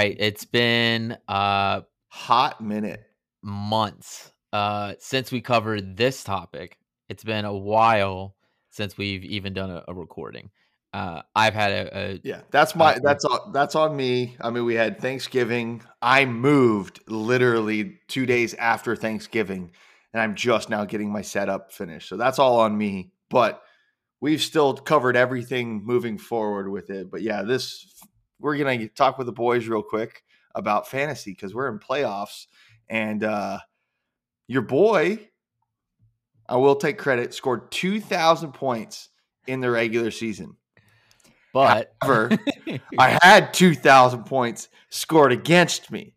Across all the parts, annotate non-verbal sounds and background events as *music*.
Right, it's been uh Hot minute. months uh since we covered this topic. It's been a while since we've even done a, a recording. Uh I've had a, a Yeah, that's my Uh, that's on that's on me. I mean, we had Thanksgiving. I moved literally two days after Thanksgiving, and I'm just now getting my setup finished. So that's all on me. But we've still covered everything moving forward with it. But yeah, this we're gonna talk with the boys real quick about fantasy because we're in playoffs, and uh your boy, I will take credit, scored two thousand points in the regular season. but However, *laughs* I had 2,000 points scored against me.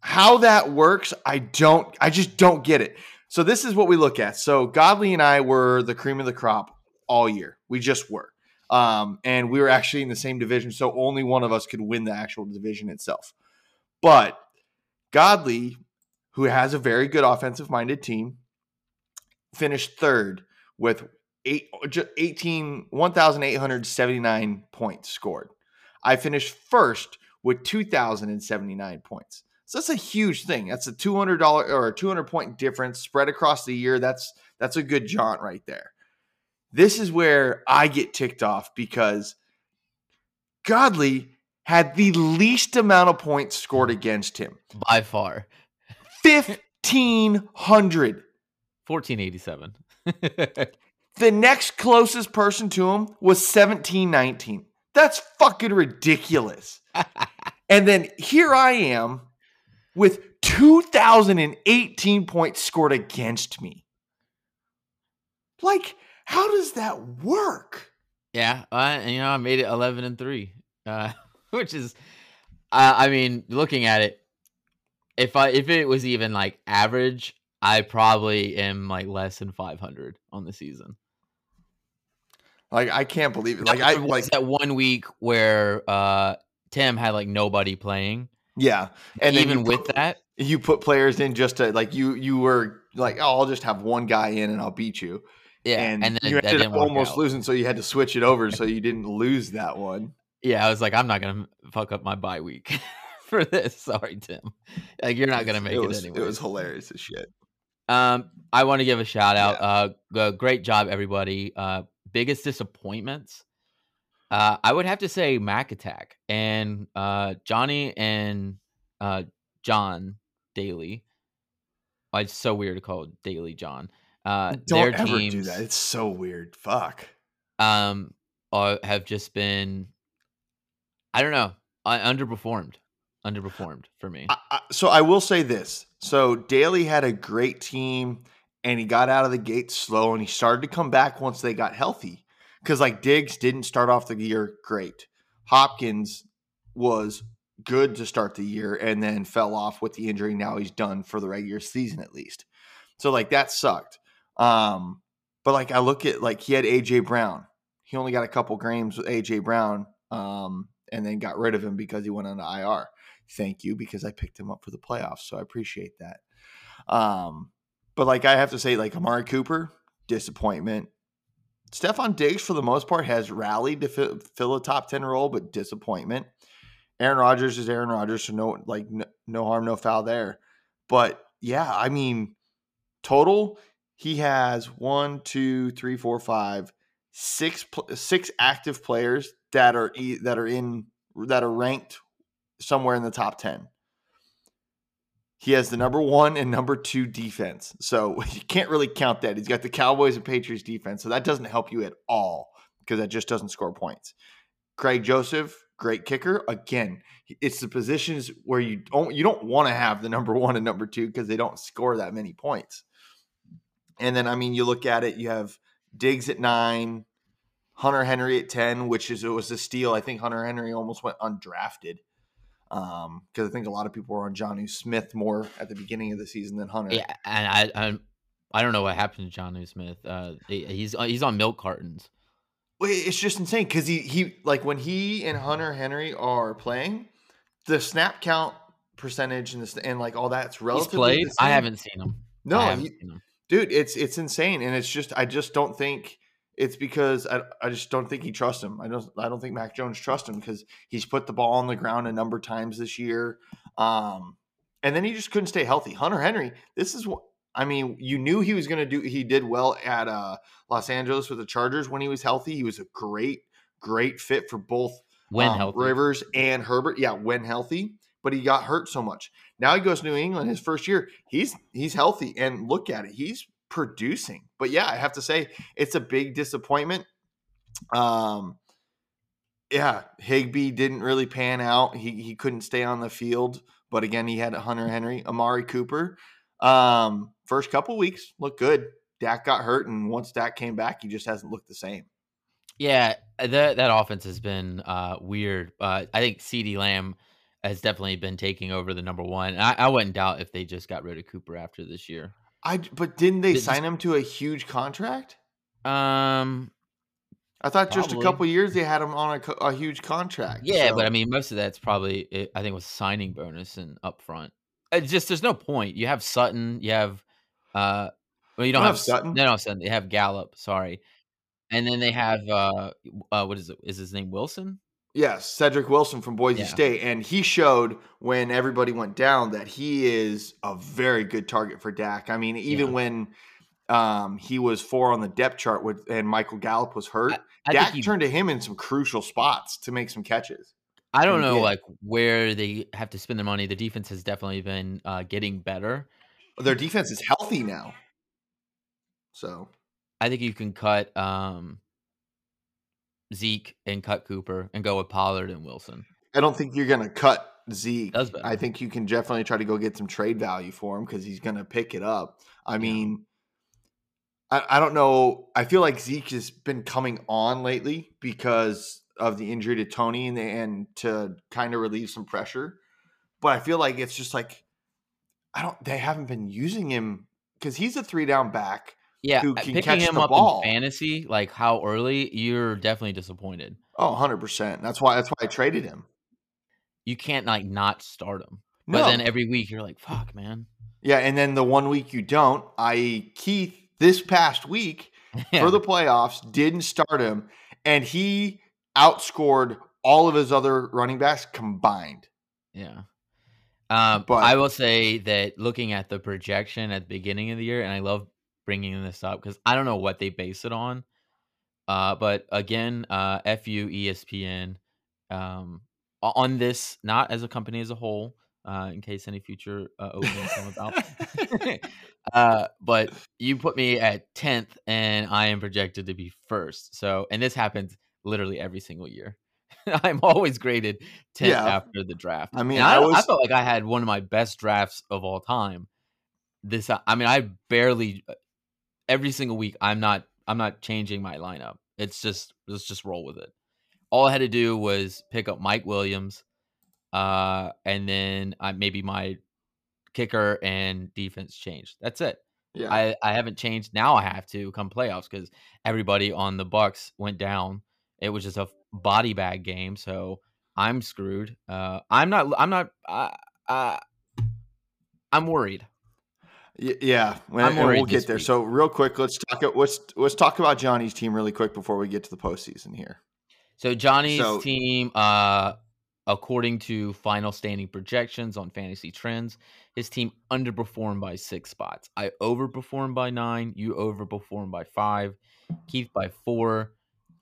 How that works, I don't, I just don't get it. So, this is what we look at. So, Godly and I were the cream of the crop all year. We just were. Um, and we were actually in the same division. So, only one of us could win the actual division itself. But Godly, who has a very good offensive minded team, finished third with eight, ju- 18, 1,879 points scored. I finished first with 2,079 points. So that's a huge thing. That's a $200 or a 200 point difference spread across the year. That's that's a good jaunt right there. This is where I get ticked off because Godly had the least amount of points scored against him. by far 1500. 1487. *laughs* The next closest person to him was 1719. That's fucking ridiculous. *laughs* and then here I am with 2018 points scored against me. Like, how does that work? yeah, I you know, I made it 11 and 3. Uh *laughs* which is uh, I mean, looking at it if I if it was even like average, I probably am like less than 500 on the season. Like, I can't believe it. Like, I was like, that one week where uh Tim had like nobody playing. yeah. And even with put- that, you put players in just to like you. You were like, oh, I'll just have one guy in and I'll beat you. Yeah, and, and, then you ended up almost losing, so you had to switch it over so you didn't lose that one. Yeah, I was like, I'm not gonna fuck up my bye week *laughs* for this. Sorry, Tim. Like you're not gonna make it, was, anyway. It was hilarious as shit. Um, I want to give a shout out. Yeah. Uh, great job, everybody. Uh, biggest disappointments. Uh, I would have to say Mac Attack and uh Johnny and uh John Daly. It's so weird to call Daily John. Uh, Don't their ever teams do that. It's so weird. Fuck. um are, have just been, I don't know, uh, underperformed, underperformed for me. I, I, so I will say this. So Daly had a great team, and he got out of the gate slow, and he started to come back once they got healthy. Because like Diggs didn't start off the year great. Hopkins was good to start the year, and then fell off with the injury. Now he's done for the regular season at least. So like that sucked. Um, but like I look at like he had AJ Brown. He only got a couple games with AJ Brown, um, and then got rid of him because he went on IR thank you because I picked him up for the playoffs. So I appreciate that. Um, but like I have to say, like Amari Cooper, disappointment. Stefon Diggs, for the most part, has rallied to fill, a top 10 role, but disappointment. Aaron Rodgers is Aaron Rodgers, so no like no harm, no foul there. But yeah, I mean, total, he has one, two, three, four, five, six, six active players that are that are in that are ranked somewhere in the top 10. He has the number one and number two defense. So *laughs* you can't really count that. He's got the Cowboys and Patriots defense. So that doesn't help you at all because that just doesn't score points. Greg Joseph, great kicker. Again, it's the positions where you don't you don't want to have the number one and number two because they don't score that many points. And then I mean, you look at it, you have Diggs at nine, Hunter Henry at 10, which is it was a steal. I think Hunter Henry almost went undrafted. Um, because I think a lot of people were on Jonnu Smith more at the beginning of the season than Hunter. Yeah, and I, I, I don't know what happened to John Smith. Uh, he's he's on milk cartons. It's just insane because he he like when he and Hunter Henry are playing, the snap count percentage and this and like all that's relatively. the I haven't seen him. No, I haven't he- seen him. Dude, it's it's insane, and it's just I just don't think it's because I, I just don't think he trusts him. I don't I don't think Mac Jones trusts him because he's put the ball on the ground a number of times this year. Um, and then he just couldn't stay healthy. Hunter Henry, this is what I mean, you knew he was going to do. He did well at uh, Los Angeles with the Chargers when he was healthy. He was a great, great fit for both When um, healthy. Rivers and Herbert. Yeah, when healthy, but he got hurt so much. Now he goes to New England. His first year, he's he's healthy, and look at it, he's producing. But yeah, I have to say it's a big disappointment. Um, yeah, Higbee didn't really pan out. He he couldn't stay on the field. But again, he had Hunter Henry, Amari Cooper. Um, first couple weeks looked good. Dak got hurt, and once Dak came back, he just hasn't looked the same. Yeah, uh, that that offense has been uh, weird. But I think CeeDee Lamb has definitely been taking over the number one. I, I wouldn't doubt if they just got rid of Cooper after this year. I but didn't they sign him to a huge contract? Um, I thought just a Probably. couple years they had him on a, a huge contract. yeah, but I mean, most of that's probably it, I think it was signing bonus and upfront. It's just there's no point. You have Sutton, you have uh, well, you don't, don't have, have Sutton? No, no, Sutton. They have Gallup. Sorry, and then they have uh, uh, what is it? Is his name Wilson? Yes, Cedric Wilson from Boise Yeah. State. And he showed when everybody went down that he is a very good target for Dak. I mean, even Yeah. when um, he was four on the depth chart with and Michael Gallup was hurt, I Dak he, turned to him in some crucial spots to make some catches. I don't know like where they have to spend their money. The defense has definitely been uh, getting better. Their defense is healthy now. So I think you can cut um, Zeke and cut Cooper and go with Pollard and Wilson. I don't think you're going to cut Zeke. I think you can definitely try to go get some trade value for him because he's going to pick it up. I mean, I, I don't know. I feel like Zeke has been coming on lately because of the injury to Tony and, and to kind of relieve some pressure. But I feel like it's just like I don't. They haven't been using him because he's a three down back. Yeah, who uh, can picking catch him the up ball. in fantasy, like how early, you're definitely disappointed. Oh, 100 percent. That's why. That's why I traded him. You can't like not start him. No. But then every week you're like, fuck, man. yeah, and then the one week you don't, I Keith this past week *laughs* for the playoffs didn't start him, and he outscored all of his other running backs combined. Yeah. Um, But- I will say that looking at the projection at the beginning of the year, and I love bringing this up because I don't know what they base it on. Uh, but again, uh, FU ESPN um, on this, not as a company as a whole, uh, in case any future uh, openings come about. *laughs* *laughs* uh, but you put me at 10th, and I am projected to be first. So, and this happens literally every single year. *laughs* I'm always graded 10th Yeah. after the draft. I mean, I I, I felt like I had one of my best drafts of all time. This, uh, I mean, I barely every single week. I'm not, I'm not changing my lineup. It's just let's just roll with it. All I had to do was pick up Mike Williams, uh, and then I maybe my kicker and defense changed. That's it. Yeah, I, I haven't changed. Now I have to come playoffs because everybody on the Bucks went down. It was just a body bag game, so I'm screwed. Uh, I'm not. I'm not. Uh, uh, I'm worried. Yeah. And we'll get there. week. So real quick, let's talk. Let's let's talk about Johnny's team really quick before we get to the postseason here. So Johnny's So- team, uh, according to final standing projections on Fantasy Trends, his team underperformed by six spots. I overperformed by nine. You overperformed by five. Keith by four.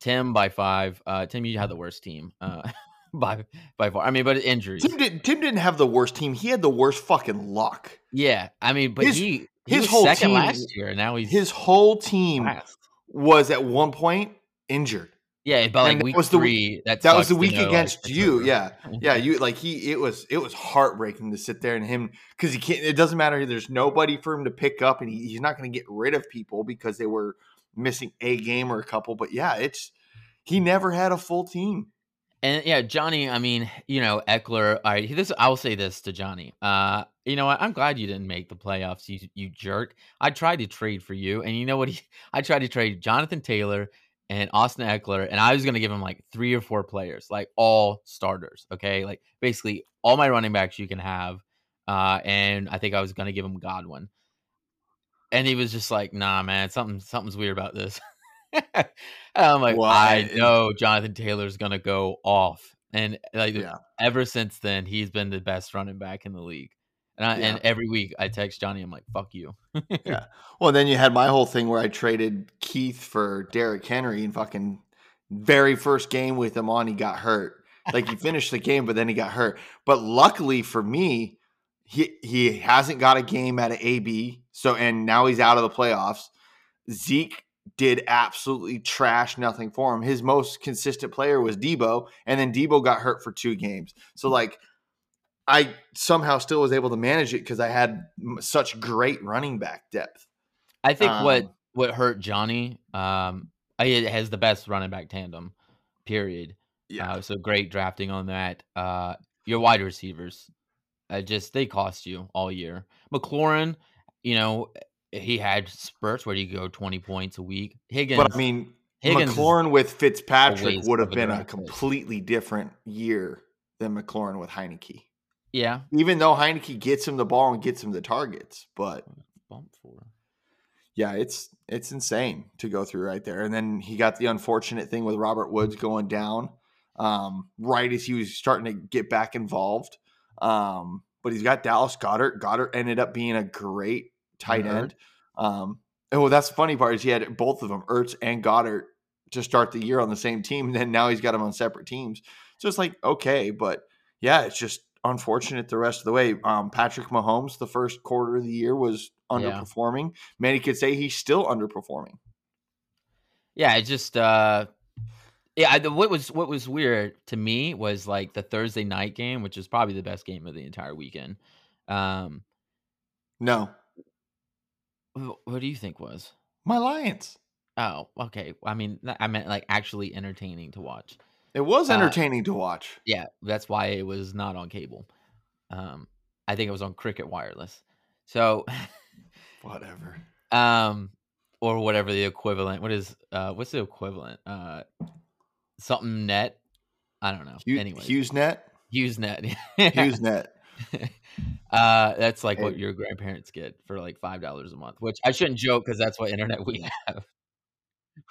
Tim by five. Uh, Tim, you had the worst team. Uh, *laughs* *laughs* by by far. I mean, but injuries. Tim didn't. Tim didn't have the worst team. He had the worst fucking luck. Yeah, I mean, but His- he he his whole second team- last year, and now he's His whole team last. was at one point injured. Yeah, but like week was the week- three, that That was the week know, against it's you. Yeah. Yeah, *laughs* you like he it was it was heartbreaking to sit there and him because he can't it doesn't matter there's nobody for him to pick up and he, he's not going to get rid of people because they were missing a game or a couple but yeah it's he never had a full team And yeah, Johnny, I mean, you know, Ekeler, all right, this I will say this to Johnny. Uh, you know what? I'm glad you didn't make the playoffs, you you jerk. I tried to trade for you, and you know what? He, *laughs* I tried to trade Jonathan Taylor and Austin Ekeler, and I was gonna give him like three or four players, like all starters. Okay, like basically all my running backs you can have. Uh, and I think I was gonna give him Godwin. And he was just like, nah, man, something something's weird about this. *laughs* *laughs* I'm like, Well, I know Jonathan Taylor's gonna go off, and like Yeah. ever since then, he's been the best running back in the league. And I, and every week I text Johnny, I'm like, "Fuck you." Yeah. *laughs* Well, then you had my whole thing where I traded Keith for Derrick Henry and fucking very first game with him on, he got hurt. Like he finished the game, but then he got hurt. But luckily for me, he he hasn't got a game at an AB. So and now he's out of the playoffs. Zeke did absolutely trash nothing for him. His most consistent player was Deebo, and then Deebo got hurt for two games. So like I somehow still was able to manage it because I had m- such great running back depth. I think what Um, what hurt Johnny, um, has the best running back tandem, period. Yeah. Uh, so great drafting on that. Uh, your wide receivers, uh, just they cost you all year. McLaurin, you know, he had spurts where you go twenty points a week. Higgins, but I mean, Higgins McLaurin with Fitzpatrick would have been a completely different year than McLaurin with Heinicke. yeah, Even though Heinicke gets him the ball and gets him the targets, but bump for. yeah, it's it's insane to go through right there. And then he got the unfortunate thing with Robert Woods going down um, right as he was starting to get back involved. Um, but he's got Dallas Goedert. Goedert ended up being a great tight Nerd. end. Um, well, that's the funny part is he had both of them, Ertz and Goedert, to start the year on the same team. And then now he's got them on separate teams. So it's like okay, but yeah, it's just unfortunate the rest of the way. Um, Patrick Mahomes, the first quarter of the year was Yeah. underperforming. Many could say he's still underperforming. Yeah, it just uh yeah, I, the, what was what was weird to me was like the Thursday night game, which is probably the best game of the entire weekend. Um No, what do you think was? my Lions. Oh, okay. I mean, I meant like actually entertaining to watch. It was Uh, entertaining to watch. Yeah, that's why it was not on cable. Um I think it was on Cricket Wireless. So, Whatever. *laughs* um or whatever the equivalent. What is uh what's the equivalent? Uh something net? I don't know. Hugh, anyway, HughesNet. HughesNet. *laughs* HughesNet. *laughs* uh, that's like what your grandparents get for like five dollars a month. Which I shouldn't joke because that's what internet we *laughs* have.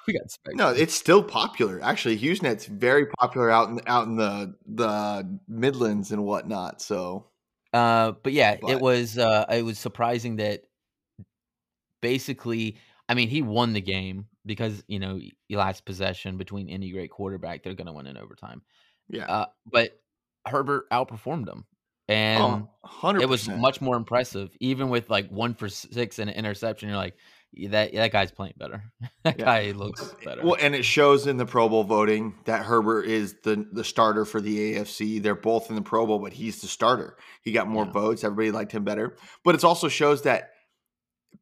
we got Spectrum. No, it's still popular. Actually, HughesNet's very popular out in out in the the Midlands and whatnot. So Uh, but yeah, But- it was uh, it was surprising that basically, I mean, he won the game because you know he last possession between any great quarterback, they're going to win in overtime. yeah, Uh, but Herbert outperformed him, Oh, and oh, it was much more impressive, even with like one for six and an interception. You're like, that that guy's playing better. *laughs* that Yeah. guy looks better. Well, and it shows in the Pro Bowl voting that Herbert is the the starter for the AFC. They're both in the Pro Bowl, but he's the starter. He got more Yeah. votes. Everybody liked him better. But it also shows that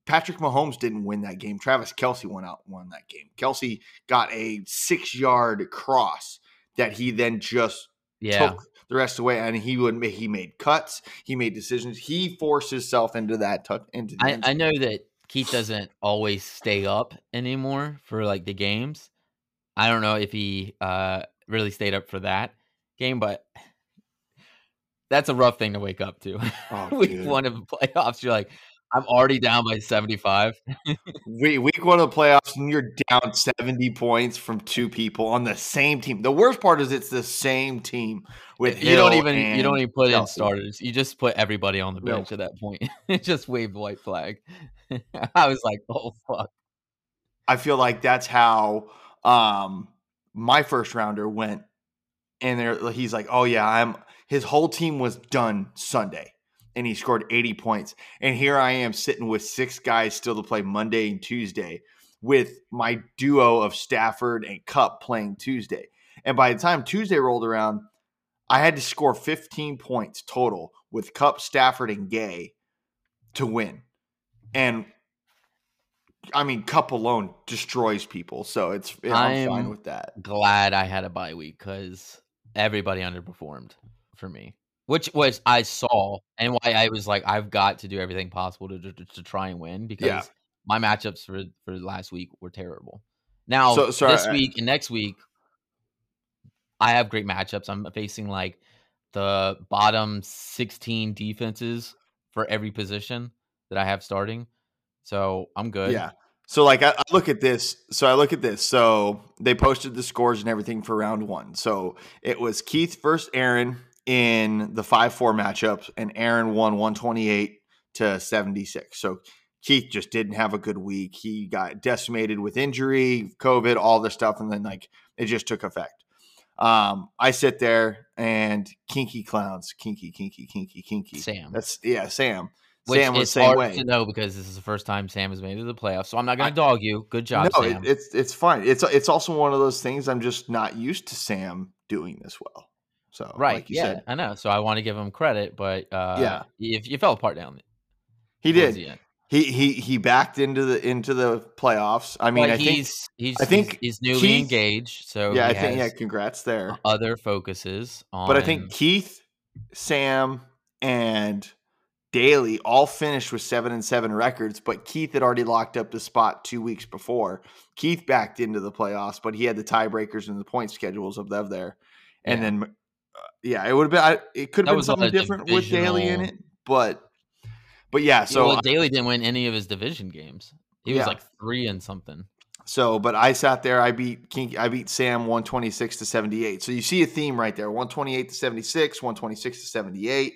Patrick Mahomes didn't win that game. Travis Kelce went out won that game. Kelce got a six yard cross that he then just yeah, took the rest of the way, and he would he made cuts, he made decisions, he forced himself into that into the I, end I know that Keith doesn't always stay up anymore for like the games. I don't know if he uh really stayed up for that game, but *sighs* that's a rough thing to wake up to. Oh, *laughs* Week one of the playoffs, you're like, I'm already down by 75. Week, week one of the playoffs, and you're down 70 points from two people on the same team. The worst part is it's the same team with you don't Hill even you don't even put in starters. You just put everybody on the No. bench at that point. *laughs* just wave the white flag. *laughs* I was like, oh fuck. I feel like that's how um my first rounder went. And there he's like, Oh yeah, I'm his whole team was done Sunday. And he scored 80 points. And here I am sitting with six guys still to play Monday and Tuesday with my duo of Stafford and Kupp playing Tuesday. And by the time Tuesday rolled around, I had to score 15 points total with Kupp, Stafford, and Gay to win. And I mean, Kupp alone destroys people, so it's I'm, I'm- fine with that. glad I had a bye week because everybody underperformed for me, which was I saw and why I was like, I've got to do everything possible to to, to try and win because Yeah. my matchups for for last week were terrible. Now So- so this I- week and next week, I have great matchups. I'm facing like the bottom 16 defenses for every position that I have starting, so I'm good. Yeah. So like I, I look at this. So I look at this. So they posted the scores and everything for round one. So it was Keith versus Aaron in the five four matchups, and Aaron won one twenty eight to seventy six. So Keith just didn't have a good week. He got decimated with injury, COVID, all this stuff, and then like it just took effect. Um, I sit there and kinky clowns, kinky, kinky, kinky, kinky. Sam. That's yeah, Sam. Which Sam was the same hard way. to know because this is the first time Sam has made it to the playoffs. So I'm not going to dog you. Good job, no, it, it's it's fine. It's it's also one of those things I'm just not used to Sam doing this well. So right. like you yeah, said, I know. So I want to give him credit, but uh, Yeah. if you fell apart down he did. the end. He he he backed into the into the playoffs. I mean, but I think he's he's I think he's, he's newly Keith- engaged, so yeah, I think yeah. Congrats there. other focuses on. But I think Keith, Sam, and Daly all finished with seven and seven records. But Keith had already locked up the spot two weeks before. Keith backed into the playoffs, but he had the tiebreakers and the point schedules of them there. And Yeah. then, yeah, it would have been. I, it could have been something different with Daly in it, but but yeah. so well, Daly didn't win any of his division games. He was Yeah. like three and something. So, but I sat there. I beat King. I beat Sam one twenty six to seventy eight. So you see a theme right there: one twenty eight to seventy six, one twenty six to seventy eight.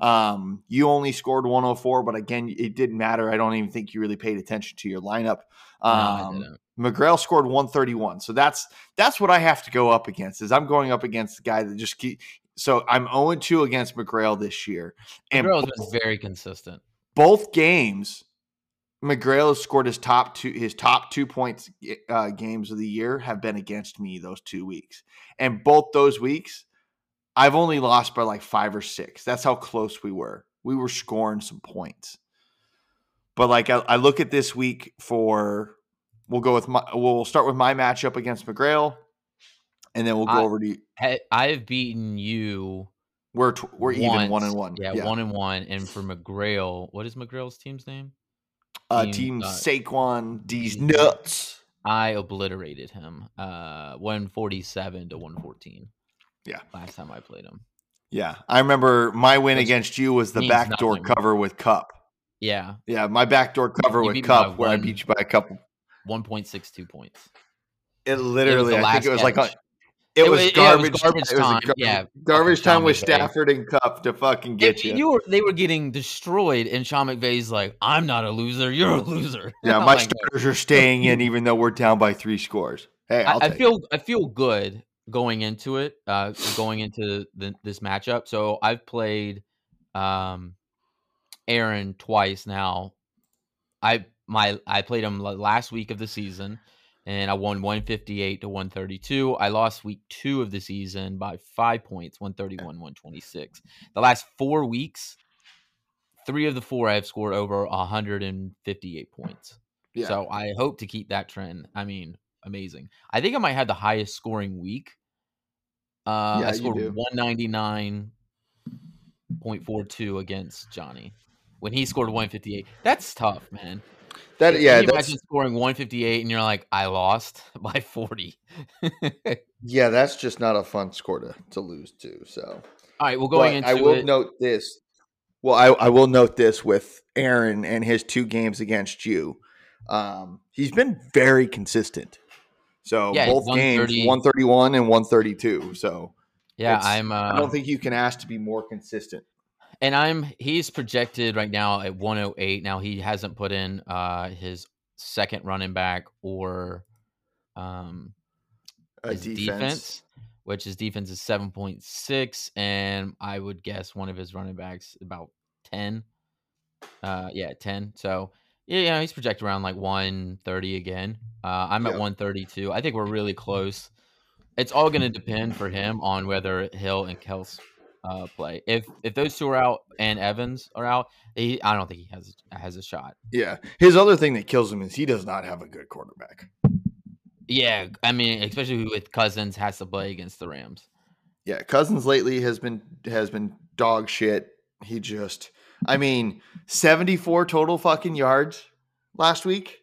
Um, you only scored one hundred four, but again, it didn't matter. I don't even think you really paid attention to your lineup. No, Um, didn't. McGrail scored one thirty one. So that's that's what I have to go up against. Is I'm going up against the guy that just keep. So I'm 0 2 against McGrail this year, and McGrail has been very consistent. both games, McGrail has scored his top two his top two points uh, games of the year have been against me those two weeks, and both those weeks, I've only lost by like five or six. That's how close we were. We were scoring some points, but like I, I look at this week for, we'll go with my we'll start with my matchup against McGrail, and then we'll go I- over to I, I've beaten you. we're tw- we're even one once. and one. Yeah, one and one. And for McGrail, what is McGrail's team's name? uh, team, team uh, Saquon D's D's nuts. I obliterated him. Uh, one forty seven to one fourteen. Yeah. last time I played him. Yeah, I remember my win Which against you was the backdoor nothing. cover with Kupp. Yeah, Yeah, my backdoor cover You with Kupp, where I beat you by a couple. one point six two points. It literally, the I think it was like a, catch. It, It was it was garbage. garbage it was a time, gar- yeah, garbage time with Stafford and Kupp to fucking get you. you were, they were getting destroyed, and Sean McVay's like, "I'm not a loser. You're a loser." *laughs* yeah, my like, starters are staying in *laughs* even though we're down by three scores. Hey, I, I feel I feel good going into it, uh, going into the, this matchup. So I've played um, Aaron twice now. I my I played him last week of the season, and I won one fifty eight to one thirty two. I lost week two of the season by five points, one thirty one, one twenty six. The last four weeks, three of the four I have scored over hundred and fifty eight points. Yeah, So I hope to keep that trend. I mean, amazing. I think I might have the highest scoring week. Uh, Yeah, I scored do. one ninety nine point four two against Johnny when he scored one fifty eight. That's tough, man. That Can yeah, you that's imagine scoring one fifty eight and you're like, I lost *laughs* by forty. *laughs* yeah, that's just not a fun score to, to lose to. So All right, well, going But into I will it, note this. Well, I, I will note this with Aaron and his two games against you. Um, he's been very consistent. So Yeah, both games, one thirty one and one thirty two. So yeah, I'm. Uh, I don't think you can ask to be more consistent. And I'm he's projected right now at 108. Now he hasn't put in uh his second running back or um A his defense. which his defense is 7.6 and I would guess one of his running backs about 10. Uh yeah, 10. So yeah, yeah, he's projected around like 130 again. Uh I'm at Yeah. 132. I think we're really close. It's all going to depend for him on whether Hill and Kels uh, play. If if those two are out and Evans are out, he, I don't think he has has a shot. Yeah. His other thing that kills him is he does not have a good quarterback. Yeah, I mean, especially with Cousins has to play against the Rams. Yeah, Cousins lately has been has been dog shit. He just I mean, 74 total fucking yards last week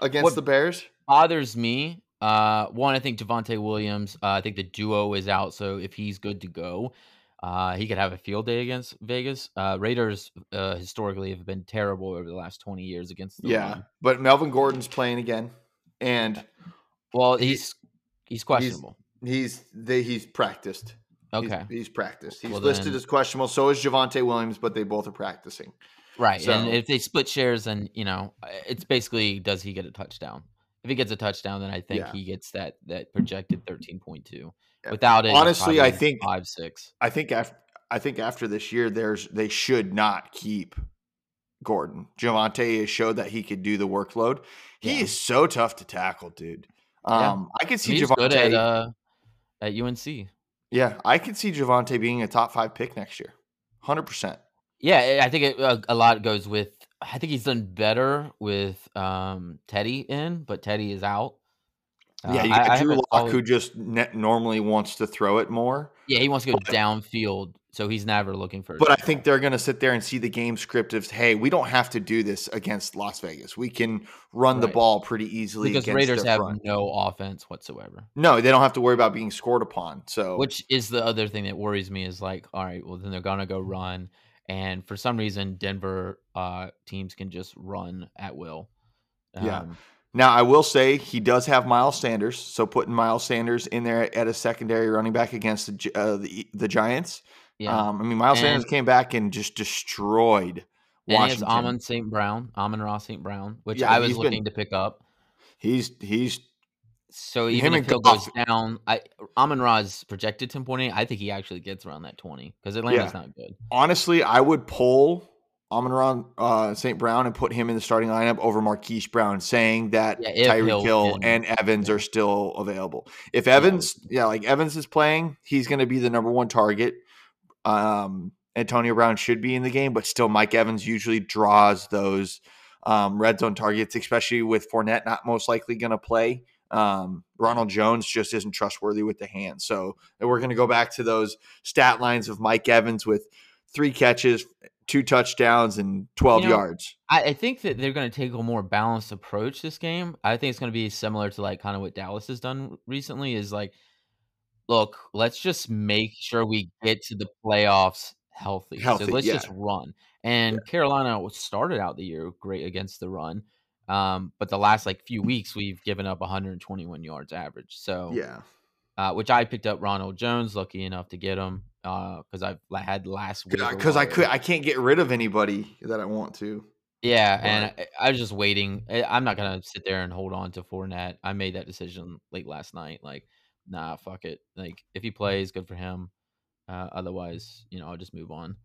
against What- the Bears. Bothers me. Uh, one, I think Javonte Williams. Uh, I think the duo is out, so if he's good to go, Uh, he could have a field day against Vegas. Uh, Raiders uh, historically have been terrible over the last twenty years against. The yeah, but Melvin Gordon's playing again, and Well, he's he's questionable. he's they, he's practiced. Okay, he's, practiced. He's Well, listed then- as questionable. So is Javonte Williams, but they both are practicing. right. and if they split shares, then you know it's basically does he get a touchdown? If he gets a touchdown, then I think Yeah. he gets that that projected thirteen point two. Yeah. Without it, Honestly, I think- five six. I think after I think after this year, there's they should not keep Gordon. Javonte has showed that he could do the workload. He Yeah. is so tough to tackle, dude. Yeah. Um, I could see He's Javonte. good at uh, at UNC. yeah, I could see Javonte being a top five pick next year, hundred percent. Yeah, I think it, uh, a lot goes with. I think he's done better with um, Teddy in, but Teddy is out. Yeah, Uh, you I- I got have Drew a Lock, who just ne- normally wants to throw it more. yeah, he wants to go but- downfield, so he's never looking for. But I think they're going to sit there and see the game script of, hey, we don't have to do this against Las Vegas. We can run the ball pretty easily because Raiders have front. no offense whatsoever. No, they don't have to worry about being scored upon. So Which is the other thing that worries me is like, all right, well then they're gonna go run, and for some reason Denver uh, teams can just run at will. Yeah. Um, now I will say he does have Miles Sanders. So putting Miles Sanders in there at a secondary running back against the uh, the, the Giants. yeah. Um, I mean, Miles Sanders came back and just destroyed and Washington. Amon St. Brown, Amon-Ra St. Brown, which Yeah, I was he's been- looking to pick up. he's he's So Him even and if Hill goes down, I Amon Ra's projected ten point eight. I think he actually gets around that twenty because Atlanta's Yeah. not good. honestly, I would pull Amon uh, St. Brown and put him in the starting lineup over Marquise Brown, saying that Yeah, Tyreek Hill Hill and Evans yeah. are still available. If Evans, yeah, like Evans is playing, he's going to be the number one target. Um, Antonio Brown should be in the game, but still, Mike Evans usually draws those um, red zone targets, especially with Fournette not most likely going to play. Um, Ronald Jones just isn't trustworthy with the hands. So we're going to go back to those stat lines of Mike Evans with three catches, two touchdowns, and 12 You know, yards. I, I think that they're going to take a more balanced approach this game. I think it's going to be similar to like kind of what Dallas has done recently. Is like, look, let's just make sure we get to the playoffs healthy. Healthy, so let's yeah. just run. And Carolina started out the year great against the run, um, but the last like few weeks we've given up 121 yards average. So Yeah. uh, which I picked up Ronald Jones, lucky enough to get him because I've had last week Because I could, I can't get rid of anybody that I want to. Yeah, and I, I was just waiting. I- I'm not gonna sit there and hold on to Fournette. I made that decision late last night. Like, nah, fuck it. Like, if he plays, good for him. Uh, otherwise, you know, I'll just move on.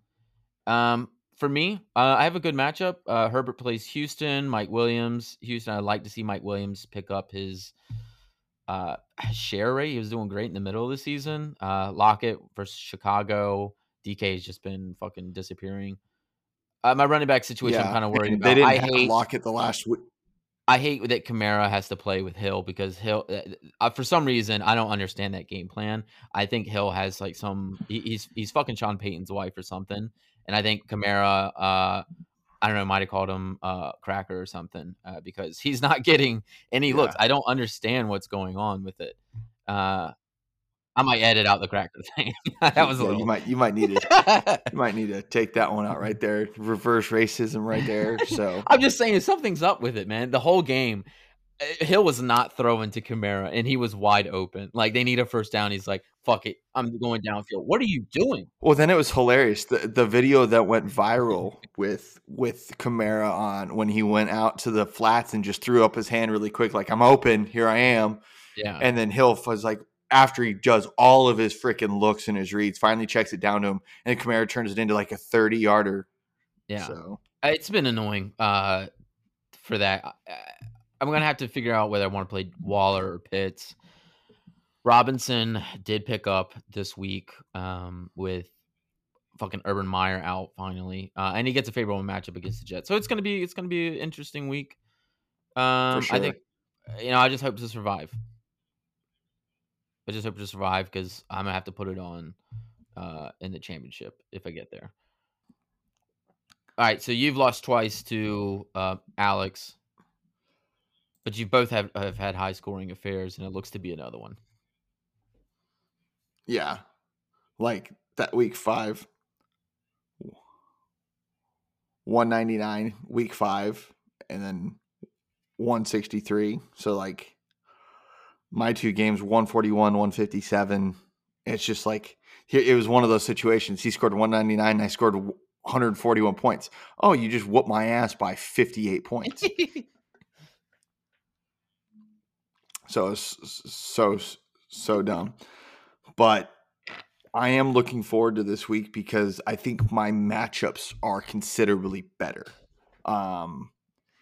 Um, for me, uh, I have a good matchup. Uh, Herbert plays Houston. Mike Williams, Houston. I'd like to see Mike Williams pick up his uh share rate. He was doing great in the middle of the season. Uh, Lockett versus Chicago. DK has just been fucking disappearing. Uh, my running back situation, I'm kind of worried about. They didn't I hate Lockett the last week. I hate that Kamara has to play with Hill because Hill, uh, uh, for some reason, I don't understand that game plan. I think Hill has like some, he, he's he's fucking Sean Payton's wife or something, and I think Kamara, uh, I don't know, might have called him uh, cracker or something uh, because he's *laughs* not getting any Yeah. looks. I don't understand what's going on with it. Uh, I might edit out the cracker *laughs* thing. *laughs* that was a Yeah, little. you might you might need to you might need to take that one out right there. Reverse racism right there. So I'm just saying something's up with it, man. The whole game, Hill was not throwing to Kamara, and he was wide open. Like they need a first down. He's like, "Fuck it, I'm going downfield." What are you doing? well, then it was hilarious. The the video that went viral *laughs* with with Kamara on when he went out to the flats and just threw up his hand really quick, like I'm open, here I am. Yeah, And then Hill was like, after he does all of his freaking looks and his reads, finally checks it down to him, and Kamara turns it into like a 30 yarder. yeah. So It's been annoying uh, for that. I'm gonna have to figure out whether I want to play Waller or Pitts. Robinson did pick up this week um, with fucking Urban Meyer out finally, uh, and he gets a favorable matchup against the Jets. So it's gonna be it's gonna be an interesting week. Um, sure. I think you know I just hope to survive. I just hope to survive because I'm gonna have to put it on uh, in the championship if I get there. All right, so you've lost twice to uh, Alex, but you both have have had high scoring affairs, and it looks to be another one. yeah, like that week five. 199 week five and then 163. So like my two games, 141, 157. It's just like it was one of those situations. He scored 199, I scored 141 points. Oh, you just whooped my ass by 58 points. *laughs* so so so dumb. But I am looking forward to this week because I think my matchups are considerably better. Um,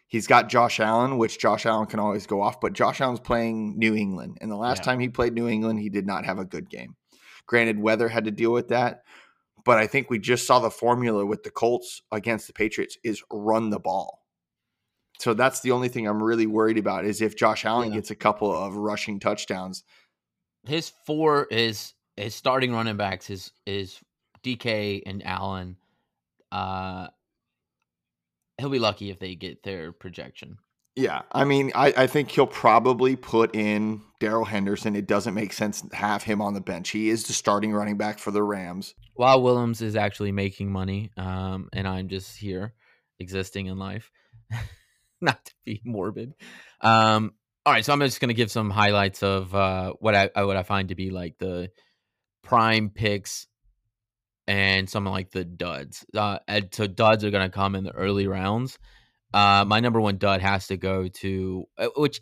he's got Josh Allen, which Josh Allen can always go off, but Josh Allen's playing New England. And the last yeah. time he played New England, he did not have a good game. Granted, weather had to deal with that, but I think we just saw the formula with the Colts against the Patriots is run the ball. So that's the only thing I'm really worried about is if Josh Allen yeah. gets a couple of rushing touchdowns. His four is his starting running backs is is DK and Allen. Uh he'll be lucky if they get their projection. Yeah, I mean, I, I think he'll probably put in Darrell Henderson. It doesn't make sense to have him on the bench. He is the starting running back for the Rams. While Williams is actually making money, um, and I'm just here existing in life, *laughs* *laughs* not to be morbid. Um, all right, so I'm just going to give some highlights of uh, what I what I find to be like the prime picks and some like the duds. Uh, and so duds are going to come in the early rounds. Uh, my number one dud has to go to uh, which,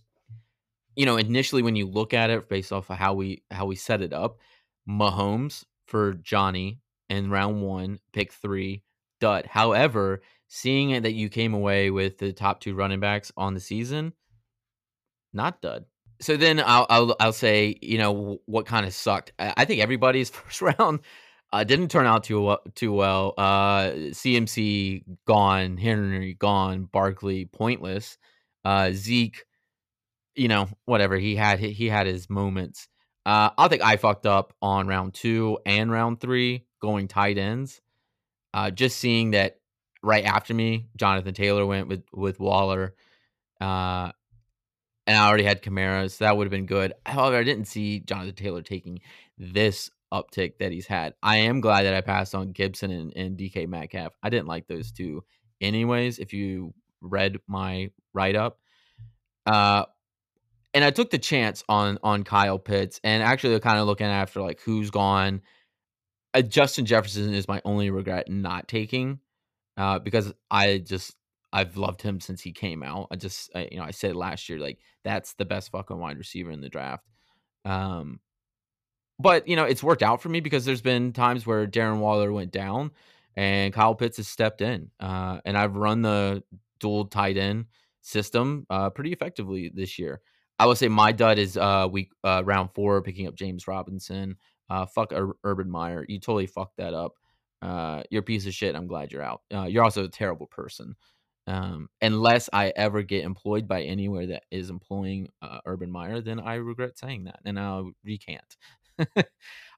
you know, initially when you look at it based off of how we how we set it up, Mahomes for Johnny in round one, pick three, dud. However, seeing that you came away with the top two running backs on the season, not dud so then I'll, I'll I'll say you know what kind of sucked. I think everybody's *laughs* first round uh, didn't turn out too too well. Uh, CMC gone, Henry gone, Barkley pointless. Uh, Zeke, you know whatever he had he had his moments. Uh, I think I fucked up on round two and round three going tight ends. Uh, just seeing that right after me, Jonathan Taylor went with with Waller. Uh, and I already had Kamara, so that would have been good. However, I didn't see Jonathan Taylor taking this uptick that he's had. I am glad that I passed on Gibson and, and DK Metcalf. I didn't like those two, anyways. If you read my write up, uh, and I took the chance on on Kyle Pitts, and actually kind of looking after like who's gone. Uh, Justin Jefferson is my only regret not taking, uh, because I just I've loved him since he came out. I just, I, you know, I said last year, like that's the best fucking wide receiver in the draft. Um, but you know, it's worked out for me because there's been times where Darren Waller went down and Kyle Pitts has stepped in. Uh, and I've run the dual tight end system uh, pretty effectively this year. I would say my dud is uh, week uh, round four, picking up James Robinson. Uh, fuck Ur- Urban Meyer, you totally fucked that up. Uh, you're a piece of shit. I'm glad you're out. Uh, you're also a terrible person. Um, unless I ever get employed by anywhere that is employing uh, Urban Meyer, then I regret saying that, and I'll recant. *laughs*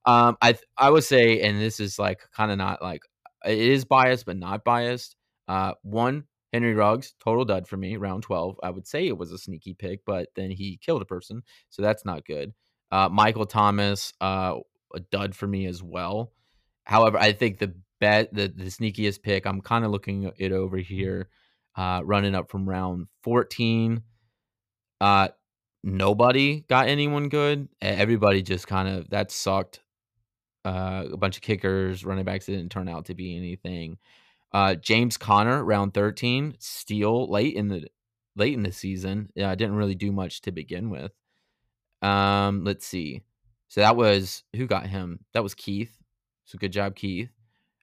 um, I I would say, and this is like kind of not like it is biased, but not biased. Uh, one Henry Ruggs, total dud for me, round twelve. I would say it was a sneaky pick, but then he killed a person, so that's not good. Uh, Michael Thomas, uh, a dud for me as well. However, I think the bet the, the sneakiest pick, I'm kind of looking it over here uh, running up from round 14. Uh, nobody got anyone good. Everybody just kind of that sucked. Uh, a bunch of kickers, running backs didn't turn out to be anything. Uh, James Conner, round 13, steal late in the late in the season. Yeah, didn't really do much to begin with. Um, let's see. So that was who got him? That was Keith. So good job, Keith.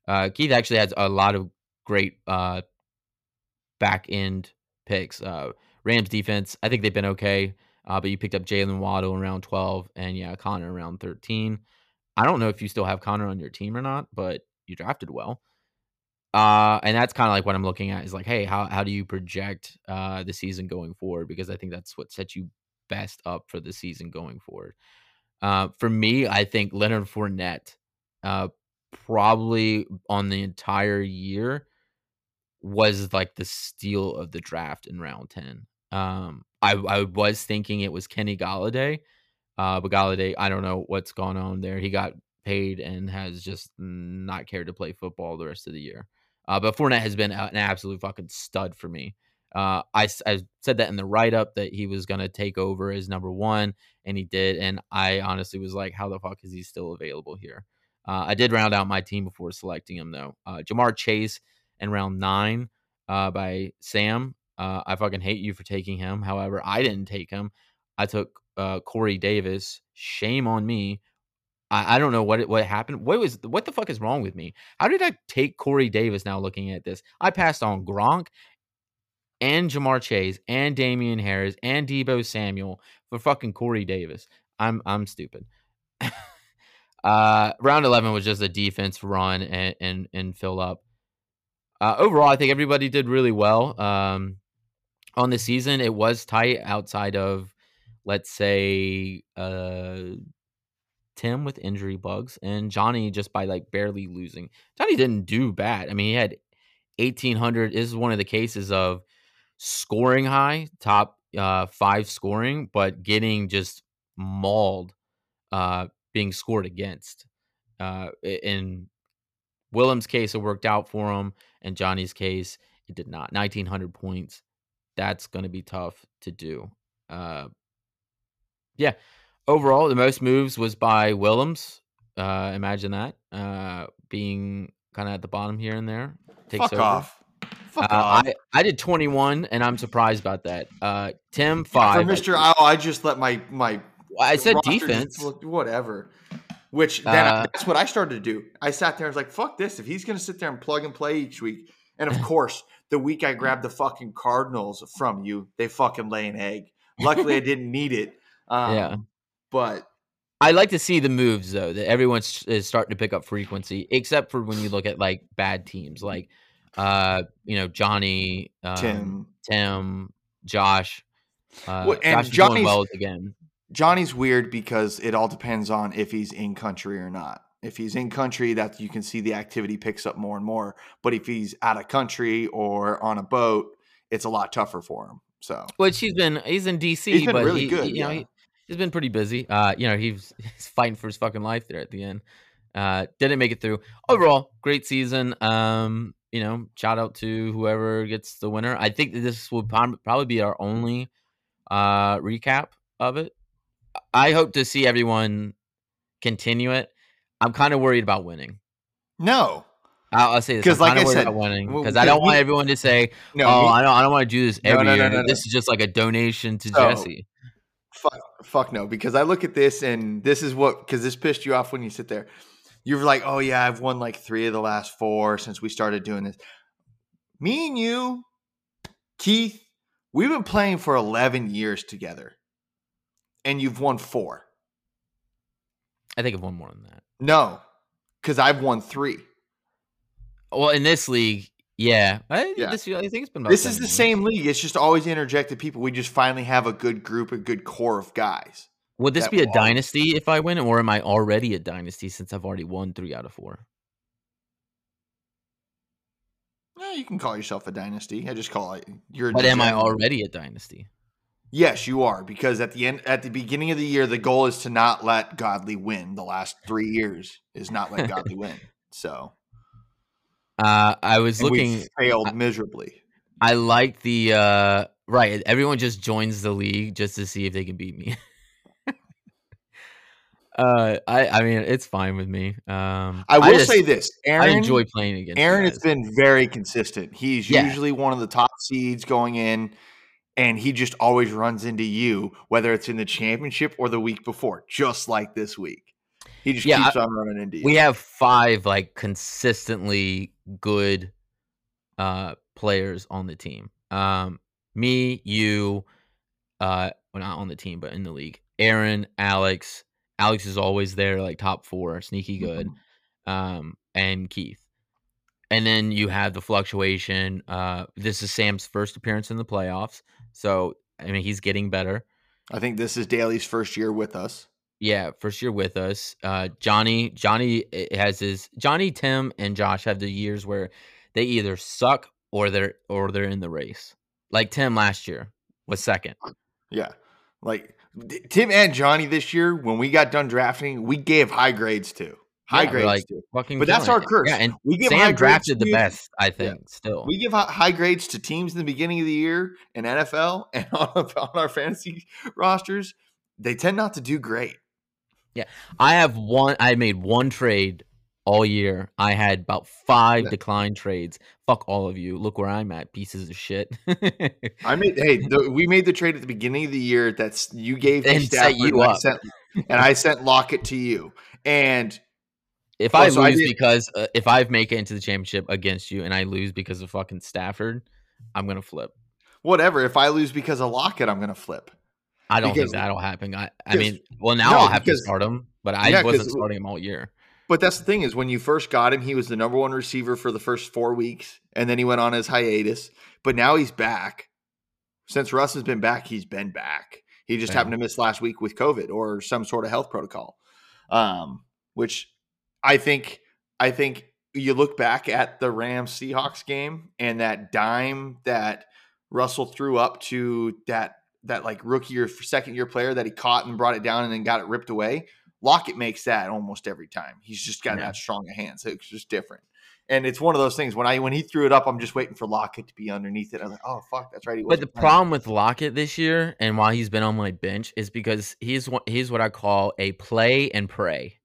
Uh, Keith actually has a lot of great uh, back end picks. Uh, Rams defense, I think they've been okay. Uh, but you picked up Jaylen Waddle in round 12 and yeah, Conner around 13. I don't know if you still have Conner on your team or not, but you drafted well. Uh, and that's kind of like what I'm looking at is like, hey, how, how do you project uh, the season going forward? Because I think that's what sets you best up for the season going forward. For me, I think Leonard Fournette, uh, probably on the entire year, was like the steal of the draft in round 10. Um, I, I was thinking it was Kenny Golladay, uh, but Golladay, I don't know what's going on there. He got paid and has just not cared to play football the rest of the year. Uh, but Fournette has been an absolute fucking stud for me. Uh, I, I said that in the write up that he was going to take over as number one, and he did. And I honestly was like, how the fuck is he still available here? Uh, I did round out my team before selecting him, though. Uh, Ja'Marr Chase in round nine uh, by Sam. Uh, I fucking hate you for taking him. However, I didn't take him. I took uh, Corey Davis. Shame on me. I, I don't know what what happened. What was what the fuck is wrong with me? How did I take Corey Davis? Now looking at this, I passed on Gronk and Ja'Marr Chase and Damien Harris and Deebo Samuel for fucking Corey Davis. I'm I'm stupid. *laughs* uh, round eleven was just a defense run and and, and fill up. Uh, overall, I think everybody did really well. Um, on the season, it was tight outside of, let's say, uh, Tim with injury bugs and Johnny just by like barely losing. Johnny didn't do bad. I mean, he had 1800. This is one of the cases of scoring high, top uh, five scoring, but getting just mauled, uh, being scored against. Uh, in Willem's case, it worked out for him. In Johnny's case, it did not. 1900 points. That's going to be tough to do. Uh, yeah. Overall, the most moves was by Willems. Uh, imagine that. Uh, being kind of at the bottom here and there. Takes Fuck over. off. Uh, I, I did 21, and I'm surprised about that. Uh, Tim five. For Mister, I, I just let my my. I said defense. Whatever. Which then uh, I, that's what I started to do. I sat there and was like, "Fuck this! If he's going to sit there and plug and play each week, and of *laughs* course, the week I grabbed the fucking Cardinals from you, they fucking lay an egg. Luckily, I didn't need it. Um, yeah, but I like to see the moves though that everyone is starting to pick up frequency, except for when you look at like bad teams, like uh, you know Johnny, um, Tim, Tim, Josh. Uh, well, and Josh Johnny's well again. Johnny's weird because it all depends on if he's in country or not. If he's in country, that you can see the activity picks up more and more. But if he's out of country or on a boat, it's a lot tougher for him. So, which he's been, he's in DC, he's been but really he, good. He, you yeah. know, he, has been pretty busy. Uh, you know, he's *laughs* he's fighting for his fucking life there at the end. Uh, didn't make it through. Overall, great season. Um, you know, shout out to whoever gets the winner. I think this will probably be our only uh recap of it. I hope to see everyone continue it. I'm kind of worried about winning. No, I'll, I'll say this because, like I said, winning because I don't want everyone to say, no, "Oh, me, I don't, I don't want to do this every no, no, year." this is just like a donation to so, Jesse. Fuck, fuck no, because I look at this and this is what because this pissed you off when you sit there. You're like, "Oh yeah, I've won like three of the last four since we started doing this." Me and you, Keith, we've been playing for 11 years together, and you've won four. I think I've won more than that. No, because I've won three. Well, in this league, yeah, I, yeah. This, I think it's been. this is the same league. It's just always interjected people. We just finally have a good group, a good core of guys. Would this be a dynasty if I win, or am I already a dynasty since I've already won three out of four? Yeah, you can call yourself a dynasty. I just call it you're. But am I already a dynasty? Yes, you are because at the end, at the beginning of the year, the goal is to not let Godly win. The last three years is not let Godly *laughs* win. So, uh, I was and looking failed miserably. I like the uh, right. Everyone just joins the league just to see if they can beat me. *laughs* uh, I I mean it's fine with me. Um, I will I just, say this: Aaron, I enjoy playing against. Aaron has been very consistent. He's yeah. usually one of the top seeds going in and he just always runs into you, whether it's in the championship or the week before, just like this week. He just yeah, keeps on running into you. We have five like consistently good uh players on the team. Um me, you, uh well not on the team, but in the league. Aaron, Alex. Alex is always there, like top four, sneaky good. Mm-hmm. Um, and Keith. And then you have the fluctuation. Uh, this is Sam's first appearance in the playoffs. So I mean, he's getting better. I think this is Daly's first year with us. Yeah, first year with us. Uh, Johnny, Johnny eh, has his Johnny, Tim, and Josh have the years where they either suck or they're or they're in the race. Like Tim last year was second. Yeah, like Tim and Johnny this year when we got done drafting, we gave high grades to. High Yeah, grades like, fucking But that's our it. curse. Yeah, and We give high Sam grades drafted the best, I think. Still, We give high grades to teams in the beginning of the year in NFL and *laughs* on, on our fantasy rosters. They tend not to do great. Yeah, I have one. I made one trade all year. I had about five Yeah. declined trades. Fuck all of you. Look where I'm at, pieces of shit. I made hey, the, we made the trade at the beginning of the year. That's you gave me And set Stafford, you and I sent and I sent Lockett to you. And if Well, I so I lose did- because uh, if I make it into the championship against you and I lose because of fucking Stafford, I'm gonna flip. whatever, if I lose because of Lockett, I'm gonna flip. I don't Because- think that'll happen. I, I mean, well now no, I'll have because- to start him, but I Yeah, wasn't starting him all year. But that's the thing is when you first got him, he was the number one receiver for the first four weeks, and then he went on his hiatus. But now he's back. Since Russ has been back, he's been back. He just Yeah. happened to miss last week with COVID or some sort of health protocol. Um, which I think I think you look back at the Rams Seahawks game and that dime that Russell threw up to that that like rookie or second year player that he caught and brought it down and then got it ripped away. Lockett makes that almost every time. He's just got Yeah. that strong a hand, so it's just different. And it's one of those things when I when he threw it up, I'm just waiting for Lockett to be underneath it. I'm like, oh fuck, that's right. He But the playing. problem with Lockett this year, and why he's been on my bench, is because he's he's what I call a play and pray.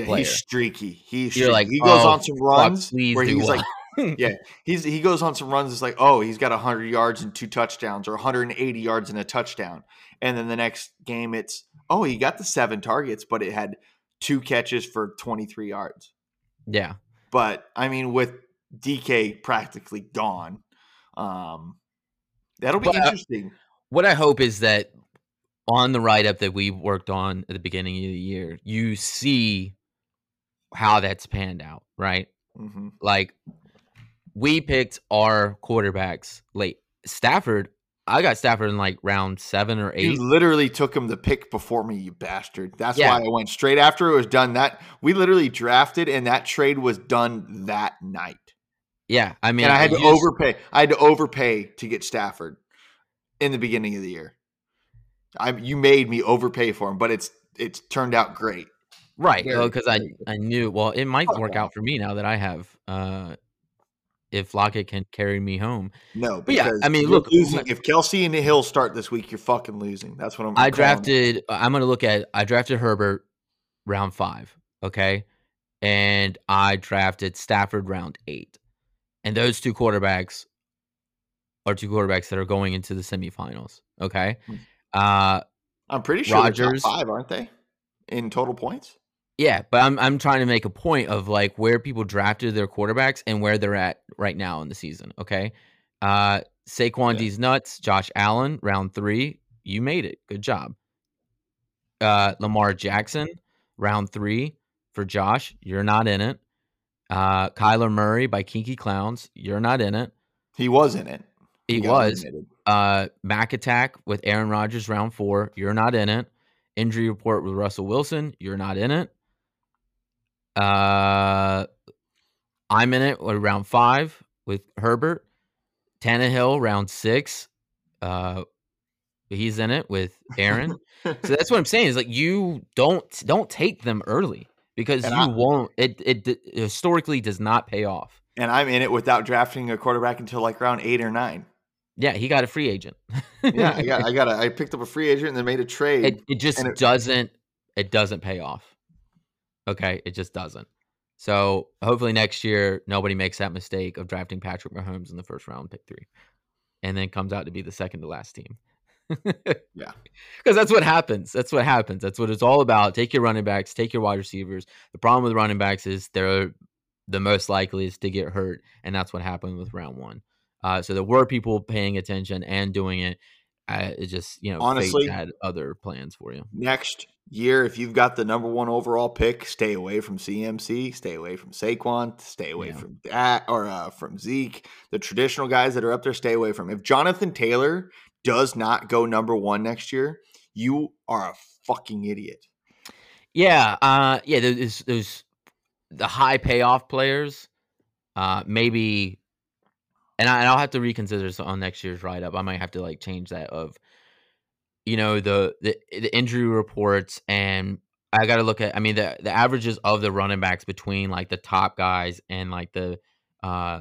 Yeah, player. he's streaky. He's streaky. like, he goes "Oh, on some runs please where he's like, *laughs* yeah, he's he goes on some runs. It's like, oh, he's got 100 yards and two touchdowns, or 180 yards and a touchdown. And then the next game, it's oh, he got the seven targets, but it had two catches for 23 yards. Yeah, But I mean, with DK practically gone, um, that'll be But, uh, interesting. what I hope is that on the write up that we worked on at the beginning of the year, you see how that's panned out, right? hmm Like we picked our quarterbacks late. Stafford, I got Stafford in like round seven or eight. You literally took him the pick before me, you bastard. That's Yeah. why I went straight after it was done. That we literally drafted, and that trade was done that night. Yeah, I mean, and I had to overpay. I had to overpay to get Stafford in the beginning of the year. I you made me overpay for him, but it's it's turned out great. Right because I. I knew well it might Oh, work out for me now that I have uh if Lockett can carry me home. No, But yeah, I mean, look, losing. if Kelce and the Hill start this week, you're fucking losing. That's what I'm. I drafted. I'm gonna look at. I drafted Herbert round five. Okay, and I drafted Stafford round eight, and those two quarterbacks are two quarterbacks that are going into the semifinals. Okay, Hmm. uh, I'm pretty sure top five, aren't they? In total points. Yeah, but I'm I'm trying to make a point of like where people drafted their quarterbacks and where they're at right now in the season. Okay, uh, Saquon Yeah. D's nuts, Josh Allen round three, you made it. Good job. Uh, Lamar Jackson round three for Josh, you're not in it. Uh, Kyler Murray by Kinky Clowns, you're not in it. He was in it. He got was. Uh, Mac Attack with Aaron Rodgers round four, you're not in it. Injury report with Russell Wilson, you're not in it. Uh, I'm in it round five with Herbert. Tannehill round six. Uh, he's in it with Aaron. *laughs* so that's what I'm saying is like you don't don't take them early because And you I- won't. It it d- historically does not pay off. and I'm in it without drafting a quarterback until like round eight or nine. Yeah, he got a free agent. Yeah, I got, I *laughs* got, a, I picked up a free agent and then made a trade. it it just it- doesn't it doesn't pay off. Okay, it just doesn't. So hopefully next year nobody makes that mistake of drafting Patrick Mahomes in the first round, pick three, and then comes out to be the second to last team. Yeah. *laughs* because that's what happens. That's what happens. That's what it's all about. Take your running backs, take your wide receivers. The problem with running backs is they're the most likely is to get hurt, and that's what happened with round one. Uh, so there were people paying attention and doing it. I, it just you know, Honestly- had other plans for you. Next year, if you've got the number one overall pick, stay away from CMC, stay away from Saquon, stay away Yeah. from that or uh, from Zeke. The traditional guys that are up there, stay away from. If Jonathan Taylor does not go number one next year, you are a fucking idiot. Yeah, uh, yeah. There's there's the high payoff players. Uh, maybe, and, I, and I'll have to reconsider this on next year's write up. I might have to like change that of, you know, the the the injury reports and I got to look at. I mean, the the averages of the running backs between like the top guys and like the uh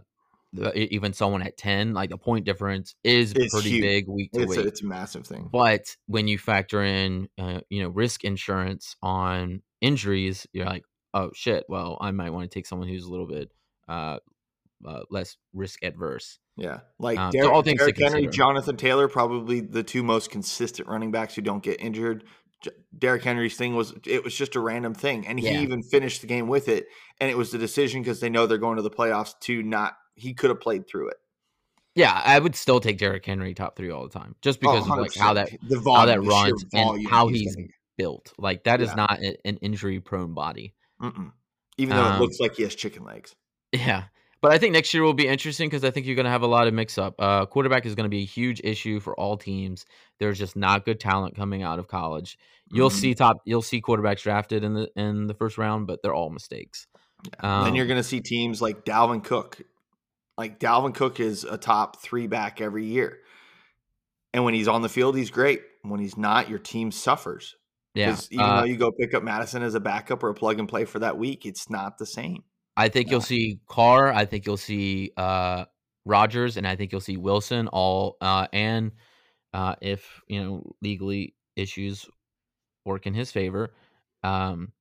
the, even someone at ten, like the point difference is It's pretty huge. big week to It's week. a, it's a massive thing. But when you factor in, uh, you know, risk insurance on injuries, you're like, oh shit. Well, I might want to take someone who's a little bit uh, uh less risk adverse. Yeah, like Um, so all things Derrick Henry. Jonathan Taylor, probably the two most consistent running backs who don't get injured. J- Derrick Henry's thing was it was just a random thing, and Yeah. he even finished the game with it, and it was the decision because they know they're going to the playoffs to not. He could have played through it Yeah, I would still take Derrick Henry top three all the time, just because Oh, of like how that 100%. the how that runs and how he's gonna- built. Like that is Yeah. not a- an injury prone body. Mm-mm. even though Um, it looks like he has chicken legs. *laughs* Yeah. But I think next year will be interesting because I think you're going to have a lot of mix up. Uh, quarterback is going to be a huge issue for all teams. There's just not good talent coming out of college. You'll Mhm. see top. You'll see quarterbacks drafted in the in the first round, but they're all mistakes. And then you're Um, going to see teams like Dalvin Cook. Like Dalvin Cook is a top three back every year. And when he's on the field, he's great. When he's not, your team suffers. Yeah. Because even uh, though you go pick up Mattison as a backup or a plug and play for that week, it's not the same. I think you'll see Carr. I think you'll see uh, Rodgers, and I think you'll see Wilson. All uh, and uh, if you know legally issues work in his favor, um,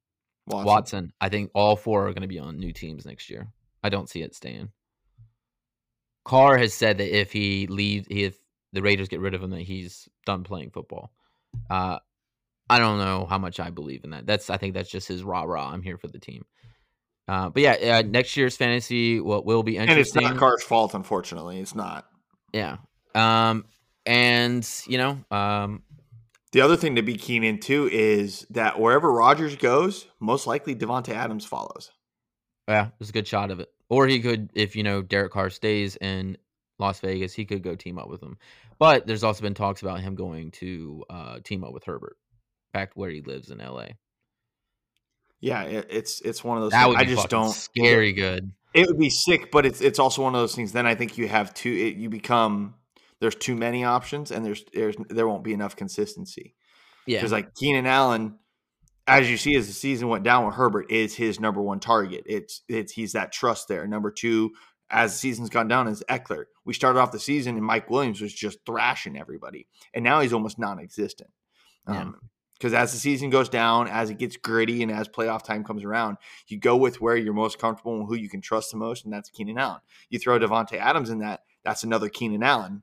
Watson. Watson. I think all four are going to be on new teams next year. I don't see it staying. Carr has said that if he leaves, if the Raiders get rid of him, that he's done playing football. Uh, I don't know how much I believe in that. That's I think that's just his rah rah. I'm here for the team. Uh, but yeah, uh, next year's fantasy will will be interesting. And it's not Carr's fault, unfortunately. It's not. yeah. Um, and you know, um, The other thing to be keen into is that wherever Rodgers goes, most likely Davante Adams follows. Yeah, there's a good shot of it. Or he could, if you know Derek Carr stays in Las Vegas, he could go team up with him. But there's also been talks about him going to uh, team up with Herbert, back where he lives in L.A. Yeah, it, it's it's one of those. That things. would I just don't. scary good. It would be sick, but it's it's also one of those things. Then I think you have two. It, you become there's too many options, and there's there's there won't be enough consistency. Yeah, Because like Keenan Allen, as you see as the season went down with Herbert, is his number one target. It's it's he's that trust there. Number two, as the season's gone down, is Ekeler. We started off the season and Mike Williams was just thrashing everybody, and now he's almost non-existent. Yeah. Um, because as the season goes down, as it gets gritty, and as playoff time comes around, you go with where you're most comfortable and who you can trust the most, and that's Keenan Allen. You throw Davante Adams in that, that's another Keenan Allen,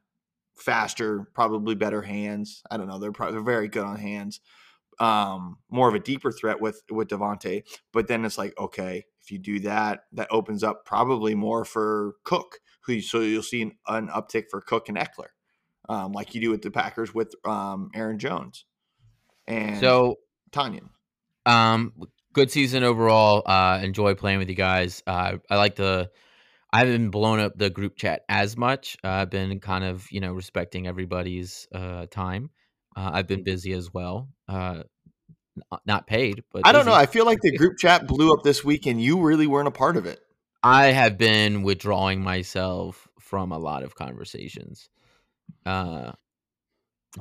faster, probably better hands. I don't know. They're probably they're very good on hands. Um, more of a deeper threat with with Devonte, but then it's like okay, if you do that, that opens up probably more for Cook. Who you- so you'll see an, an uptick for Cook and Ekeler, um, like you do with the Packers with um, Aaron Jones and so Tanyan. um, good season overall. Uh, enjoy playing with you guys. Uh, I like the. I haven't blown up the group chat as much. Uh, I've been kind of you know respecting everybody's uh, time. Uh, I've been busy as well. Uh, not paid, but I don't know. I feel like the *laughs* group chat blew up this week, and you really weren't a part of it. I have been withdrawing myself from a lot of conversations. Uh,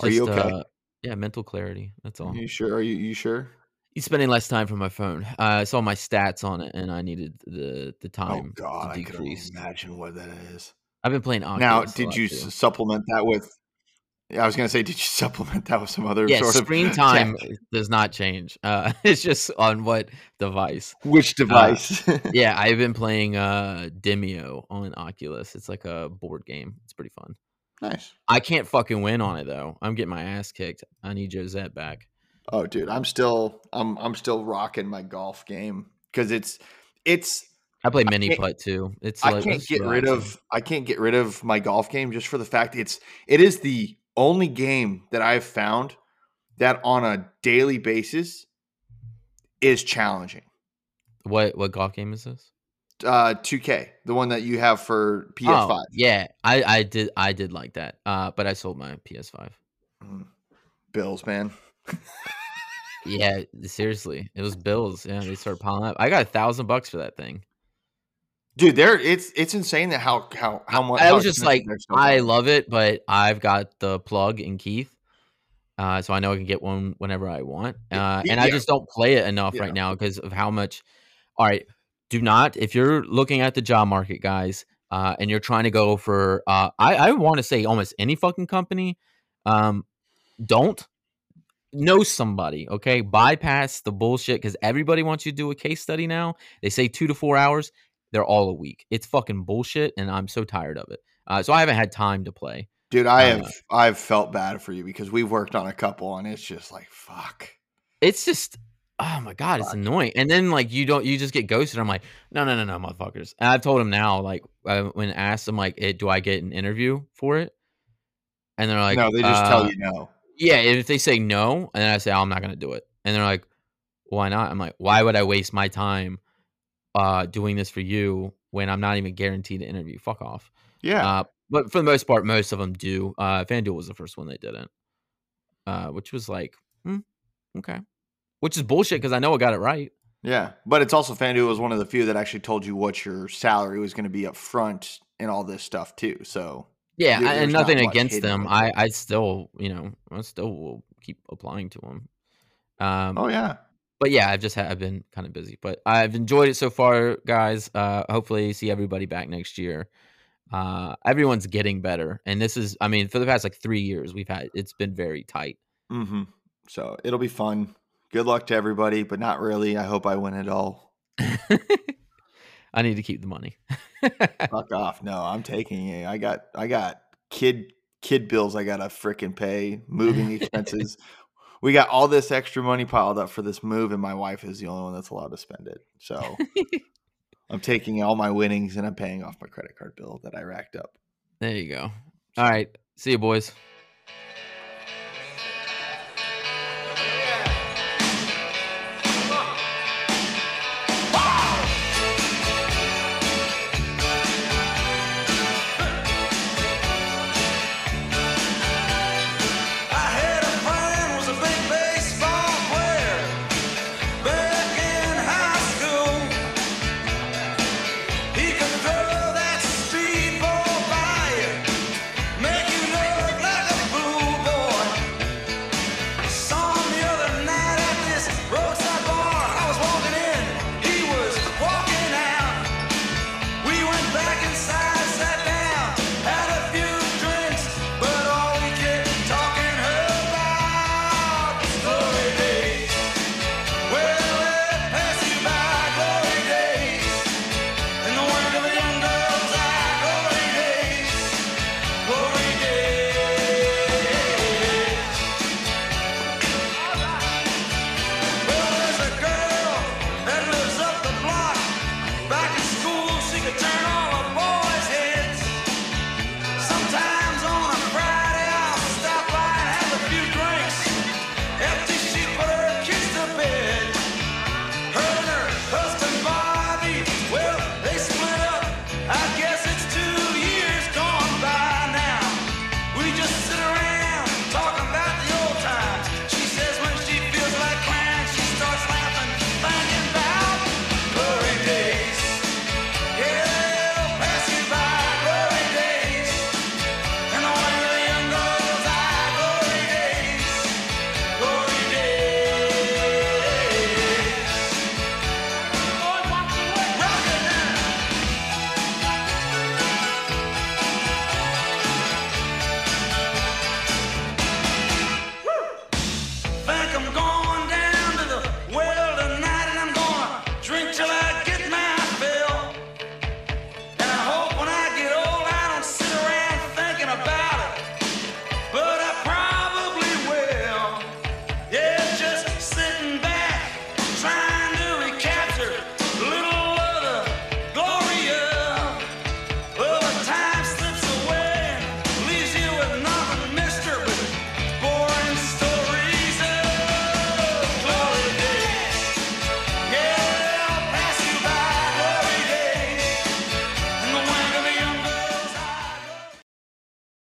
Are you okay? Uh, yeah, mental clarity. That's all. You sure? Are you you sure? He's spending less time from my phone. Uh, I saw my stats on it, and I needed the the time. Oh time God, to I can only decrease. imagine what that is. I've been playing Oculus. Now, did you too. supplement that with? Yeah, I was gonna say, did you *laughs* supplement that with some other Yeah, sort screen of screen time tech? does not change. Uh, *laughs* it's just on what device. Which device? *laughs* Yeah, I've been playing uh Demeo on Oculus. It's like a board game. It's pretty fun. Nice. I can't fucking win on it though. I'm getting my ass kicked. I need Josette back. Oh, dude, I'm still I'm I'm still rocking my golf game because it's it's I play mini putt too. It's I like can't get rid of I can't get rid of my golf game just for the fact it's it is the only game that I've found that on a daily basis is challenging. what what golf game is this? Uh 2K, the one that you have for PS5. Oh, yeah, I I did I did like that. Uh, but I sold my PS5. Mm. Bills, man. Yeah, seriously, it was bills. Yeah, they started piling up. I got a thousand bucks for that thing. Dude, there it's it's insane that how how how much I was just like, so I love it, but I've got the plug in Keith, uh, so I know I can get one whenever I want. Uh, and I just don't play it enough Yeah. right now because of how much. All right, do not if you're looking at the job market, guys, uh, and you're trying to go for. Uh, I I want to say almost any fucking company. Um, don't know somebody, okay? Bypass the bullshit because everybody wants you to do a case study now. They say two to four hours. They're all a week. It's fucking bullshit, and I'm so tired of it. Uh, so I haven't had time to play. Dude, I Uh, have I've felt bad for you because we've worked on a couple and it's just like fuck. It's just, oh my god, it's Fuck. annoying. And then like you don't, you just get ghosted. I'm like, no, no, no, no, motherfuckers. And I've told him now, like uh, when asked, I'm like, eh, do I get an interview for it? And they're like, no, they just uh, tell you no. Yeah, if they say no, and then I say, oh, I'm not gonna do it, and they're like, why not? I'm like, why would I waste my time uh doing this for you when I'm not even guaranteed an interview? Fuck off. Yeah. Uh, but for the most part, most of them do. Uh, FanDuel was the first one they didn't, uh, which was like, hmm, okay, which is bullshit because I know I got it right. yeah. But it's also FanDuel was one of the few that actually told you what your salary was going to be up front and all this stuff too. So Yeah, There- and there's not nothing against them. I. I still, you know, I still will keep applying to them. Um, Oh yeah. but yeah, I've just had, I've been kind of busy, but I've enjoyed it so far, guys. Uh, hopefully, see everybody back next year. Uh, everyone's getting better, and this is, I mean, for the past like three years, we've had it's been very tight. Mm-hmm. So it'll be fun. Good luck to everybody, but not really. I hope I win it all. I need to keep the money. Fuck *laughs* off. No, I'm taking it. I got I got kid kid bills I gotta frickin' pay, moving expenses. *laughs* we got all this extra money piled up for this move, and my wife is the only one that's allowed to spend it. So *laughs* I'm taking all my winnings and I'm paying off my credit card bill that I racked up. there you go. All right, see you, boys.